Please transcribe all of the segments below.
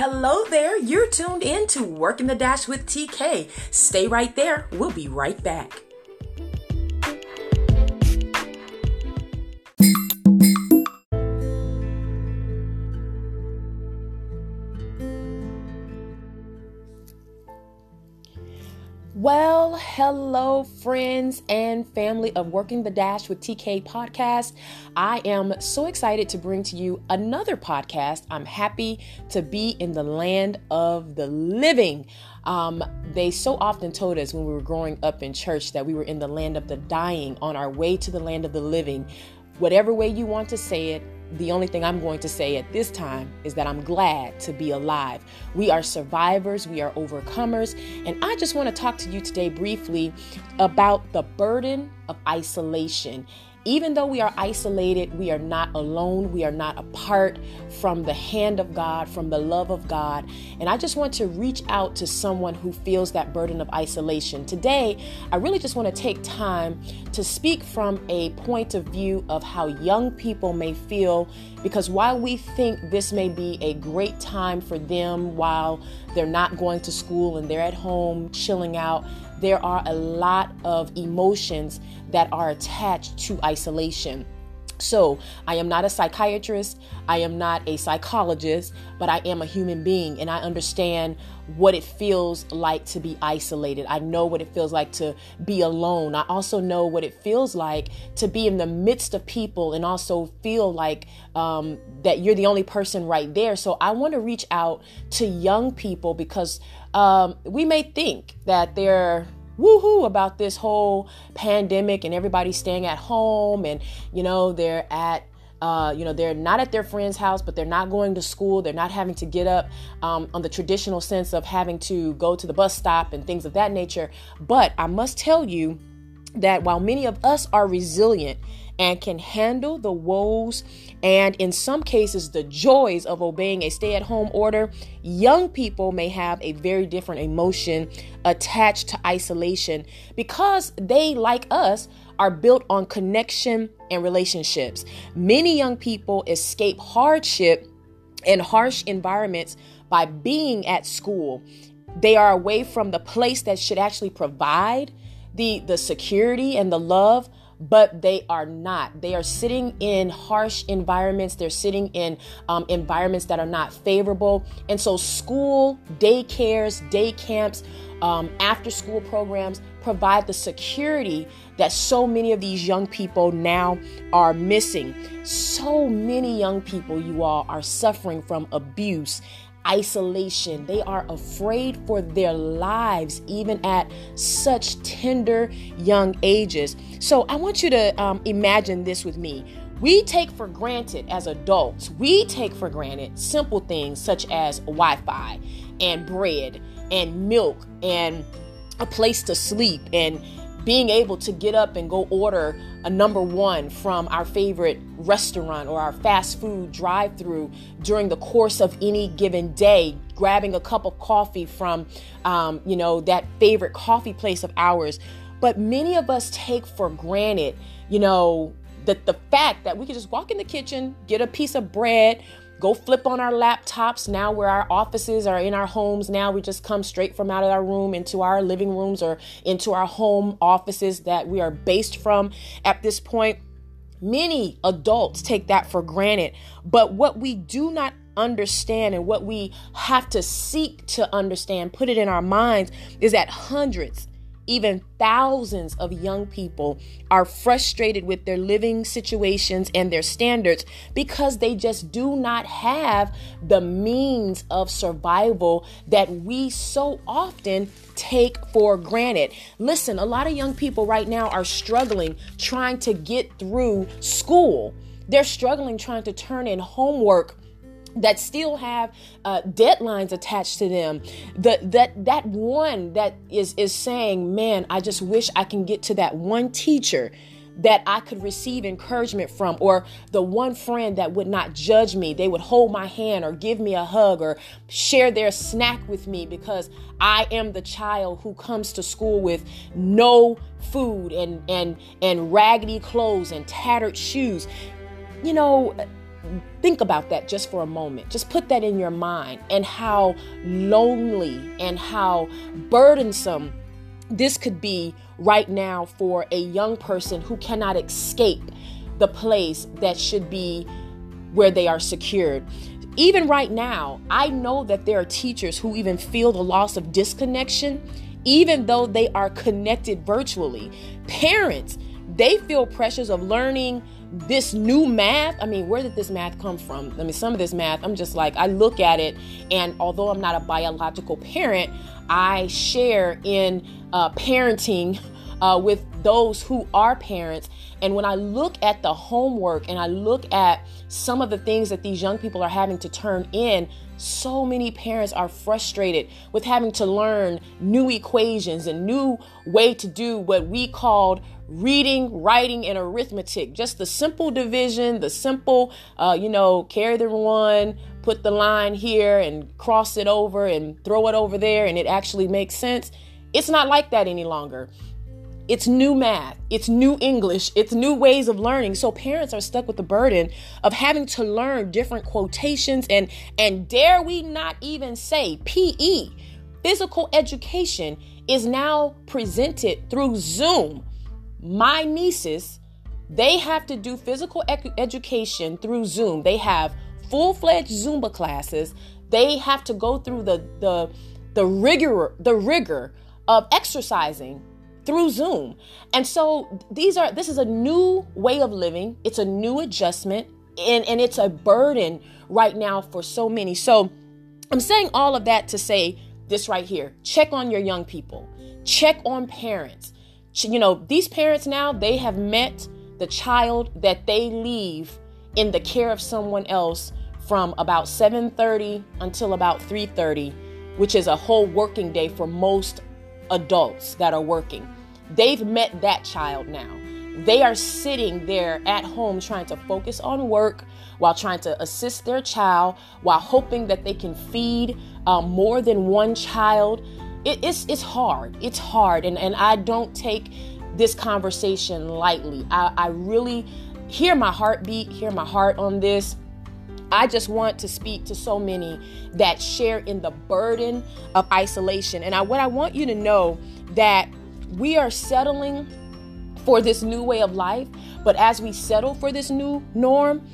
Hello there, you're tuned in to Working the Dash with TK. Stay right there, we'll be right back. Hello, friends and family of Working the Dash with TK podcast. I am so excited to bring to you another podcast. I'm happy to be in the land of the living. Um, they so often told us when we were growing up in church that we were in the land of the dying on our way to the land of the living. Whatever way you want to say it, the only thing I'm going to say at this time is that I'm glad to be alive. We are survivors, we are overcomers, and I just want to talk to you today briefly about the burden of isolation even though we are isolated, we are not alone. We are not apart from the hand of God, from the love of God. And I just want to reach out to someone who feels that burden of isolation. Today, I really just want to take time to speak from a point of view of how young people may feel because while we think this may be a great time for them while they're not going to school and they're at home chilling out, there are a lot of emotions that are attached to isolation. So, I am not a psychiatrist, I am not a psychologist, but I am a human being and I understand what it feels like to be isolated. I know what it feels like to be alone. I also know what it feels like to be in the midst of people and also feel like um, that you're the only person right there. So, I want to reach out to young people because um, we may think that they're woohoo about this whole pandemic and everybody staying at home and you know they're at uh, you know they're not at their friend's house but they're not going to school. They're not having to get up um, on the traditional sense of having to go to the bus stop and things of that nature. But i must tell you that while many of us are resilient and can handle the woes and, in some cases, the joys of obeying a stay at home order, young people may have a very different emotion attached to isolation because they, like us, are built on connection and relationships. Many young people escape hardship and harsh environments by being at school. They are away from the place that should actually provide the, the security and the love but they are not. They are sitting in harsh environments. They're sitting in um, environments that are not favorable. And so, school, daycares, day camps, um, after school programs provide the security that so many of these young people now are missing. So many young people, you all, are suffering from abuse isolation. They are afraid for their lives, even at such tender young ages. So I want you to um, imagine this with me. We take for granted as adults, we take for granted simple things such as Wi Fi and bread and milk and a place to sleep and being able to get up and go order a number one from our favorite restaurant or our fast food drive through during the course of any given day grabbing a cup of coffee from um, you know that favorite coffee place of ours. But many of us take for granted you know the, the fact that we can just walk in the kitchen get a piece of bread go flip on our laptops. Now where our offices are in our homes now we just come straight from out of our room into our living rooms or into our home offices that we are based from. At this point many adults take that for granted. But what we do not understand and what we have to seek to understand put it in our minds is that hundreds even thousands of young people are frustrated with their living situations and their standards because they just do not have the means of survival that we so often take for granted. Listen, a lot of young people right now are struggling trying to get through school. They're struggling trying to turn in homework that still have uh, deadlines attached to them the, that that one that is is saying man i just wish i can get to that one teacher that I could receive encouragement from, or the one friend that would not judge me. They would hold my hand or give me a hug or share their snack with me because I am the child who comes to school with no food and and and raggedy clothes and tattered shoes. You know, think about that just for a moment. Just put that in your mind and how lonely and how burdensome this could be right now for a young person who cannot escape the place that should be where they are secured. Even right now, I know that there are teachers who even feel the loss of disconnection, even though they are connected virtually. Parents, they feel pressures of learning this new math. I mean, where did this math come from? I mean, some of this math, I'm just like, I look at it, and although I'm not a biological parent, I share in uh, parenting uh, with those who are parents. And when I look at the homework and I look at some of the things that these young people are having to turn in, so many parents are frustrated with having to learn new equations and new way to do what we called reading, writing, and arithmetic. Just the simple division, the simple, uh, you know, carry the one, put the line here and cross it over and throw it over there, and it actually makes sense. It's not like that any longer. It's new math, it's new English, it's new ways of learning. So parents are stuck with the burden of having to learn different quotations and and dare we not even say PE, physical education is now presented through Zoom. My nieces, they have to do physical ec- education through Zoom. They have full-fledged Zumba classes. They have to go through the the the rigor the rigor of exercising through Zoom. And so these are this is a new way of living. It's a new adjustment and and it's a burden right now for so many. So I'm saying all of that to say this right here. Check on your young people. Check on parents. You know, these parents now, they have met the child that they leave in the care of someone else from about 7:30 until about 3:30, which is a whole working day for most adults that are working. They've met that child now. They are sitting there at home trying to focus on work while trying to assist their child, while hoping that they can feed um, more than one child. It, it's, it's hard. It's hard. And, and I don't take this conversation lightly. I, I really hear my heartbeat, hear my heart on this. I just want to speak to so many that share in the burden of isolation. And I, what I want you to know that we are settling for this new way of life, but as we settle for this new norm,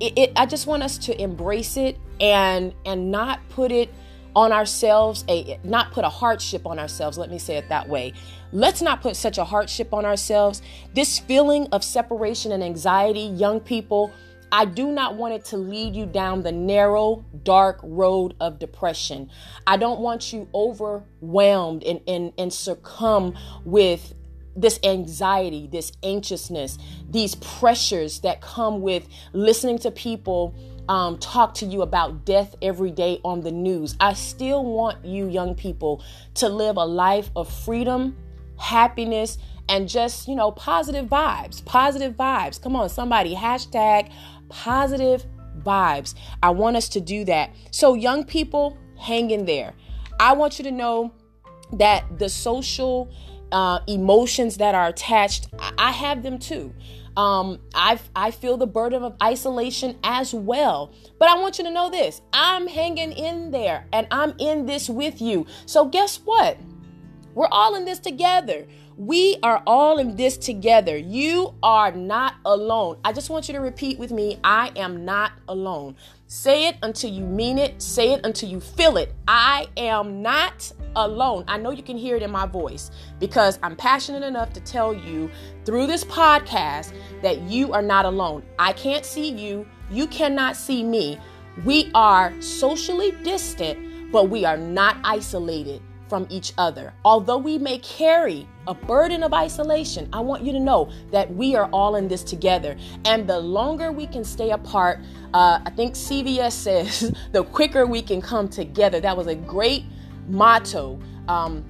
it, it, I just want us to embrace it and and not put it on ourselves a not put a hardship on ourselves let me say it that way let's not put such a hardship on ourselves this feeling of separation and anxiety young people I do not want it to lead you down the narrow, dark road of depression. I don't want you overwhelmed and, and, and succumb with this anxiety, this anxiousness, these pressures that come with listening to people um, talk to you about death every day on the news. I still want you, young people, to live a life of freedom, happiness, and just, you know, positive vibes. Positive vibes. Come on, somebody, hashtag positive vibes. I want us to do that. So, young people, hang in there. I want you to know that the social uh, emotions that are attached, I have them too. Um, I I feel the burden of isolation as well. But I want you to know this: I'm hanging in there, and I'm in this with you. So guess what? We're all in this together. We are all in this together. You are not alone. I just want you to repeat with me I am not alone. Say it until you mean it. Say it until you feel it. I am not alone. I know you can hear it in my voice because I'm passionate enough to tell you through this podcast that you are not alone. I can't see you. You cannot see me. We are socially distant, but we are not isolated from each other. Although we may carry a burden of isolation, I want you to know that we are all in this together. And the longer we can stay apart, uh, I think CVS says the quicker we can come together. That was a great motto um,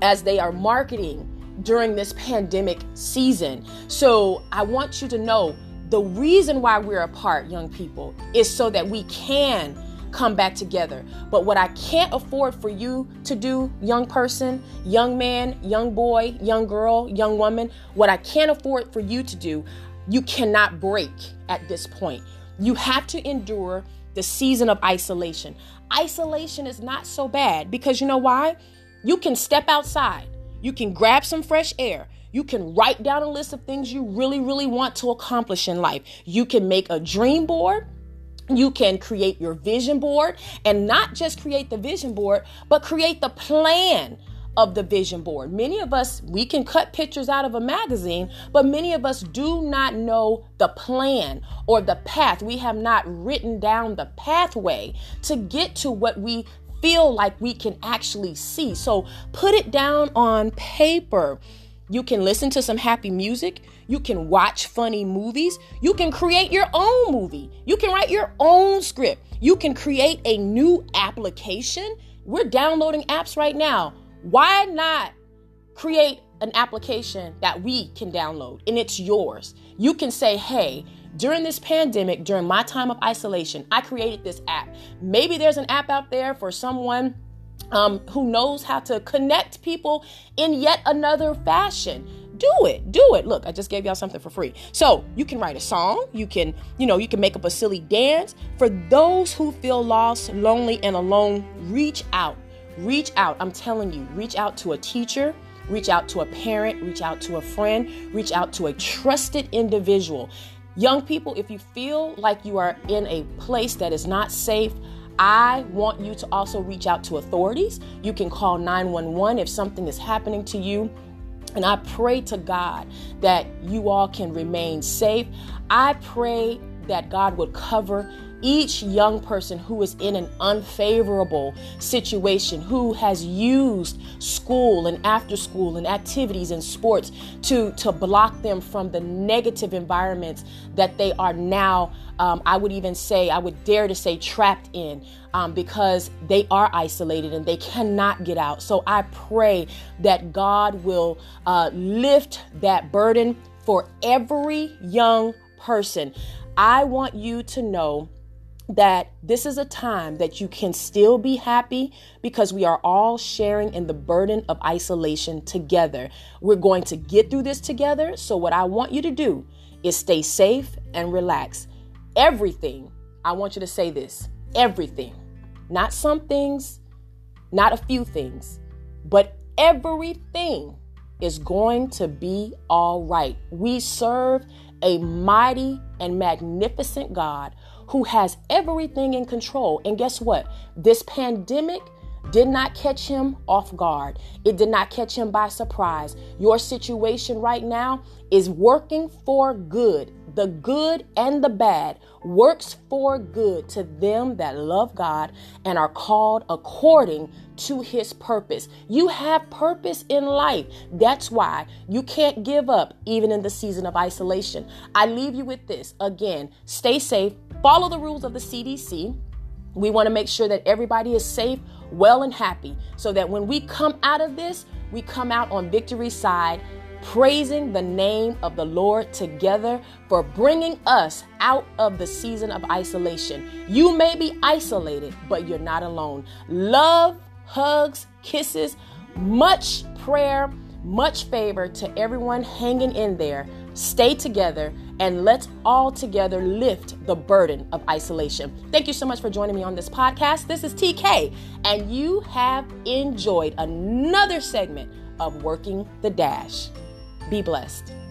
as they are marketing during this pandemic season. So I want you to know the reason why we're apart, young people, is so that we can come back together. But what I can't afford for you to do, young person, young man, young boy, young girl, young woman, what I can't afford for you to do, you cannot break at this point. You have to endure the season of isolation. Isolation is not so bad because you know why? You can step outside, you can grab some fresh air. You can write down a list of things you really, really want to accomplish in life. You can make a dream board. You can create your vision board and not just create the vision board, but create the plan of the vision board. Many of us, we can cut pictures out of a magazine, but many of us do not know the plan or the path. We have not written down the pathway to get to what we feel like we can actually see. So put it down on paper. You can listen to some happy music. You can watch funny movies. You can create your own movie. You can write your own script. You can create a new application. We're downloading apps right now why not create an application that we can download and it's yours? You can say, hey, during this pandemic, during my time of isolation, I created this app. Maybe there's an app out there for someone um, who knows how to connect people in yet another fashion do it do it look i just gave y'all something for free so you can write a song you can you know you can make up a silly dance for those who feel lost lonely and alone reach out Reach out. I'm telling you, reach out to a teacher, reach out to a parent, reach out to a friend, reach out to a trusted individual. Young people, if you feel like you are in a place that is not safe, I want you to also reach out to authorities. You can call 911 if something is happening to you. And I pray to God that you all can remain safe. I pray that God would cover each young person who is in an unfavorable situation, who has used school and after school and activities and sports to, to block them from the negative environments that they are now, um, I would even say, I would dare to say, trapped in. Um, because they are isolated and they cannot get out. So I pray that God will uh, lift that burden for every young person. I want you to know that this is a time that you can still be happy because we are all sharing in the burden of isolation together. We're going to get through this together. So, what I want you to do is stay safe and relax. Everything, I want you to say this everything, not some things, not a few things, but everything is going to be all right. We serve a mighty and magnificent God who has everything in control. And guess what? This pandemic did not catch him off guard. It did not catch him by surprise. Your situation right now is working for good. The good and the bad works for good to them that love God and are called according to his purpose. You have purpose in life. That's why you can't give up even in the season of isolation. I leave you with this again stay safe, follow the rules of the CDC. We want to make sure that everybody is safe, well, and happy so that when we come out of this, we come out on victory's side praising the name of the Lord together for bringing us out of the season of isolation. You may be isolated, but you're not alone. Love, hugs, kisses, much prayer, much favor to everyone hanging in there. Stay together and let's all together lift the burden of isolation. Thank you so much for joining me on this podcast. This is TK, and you have enjoyed another segment of Working the Dash. Be blessed.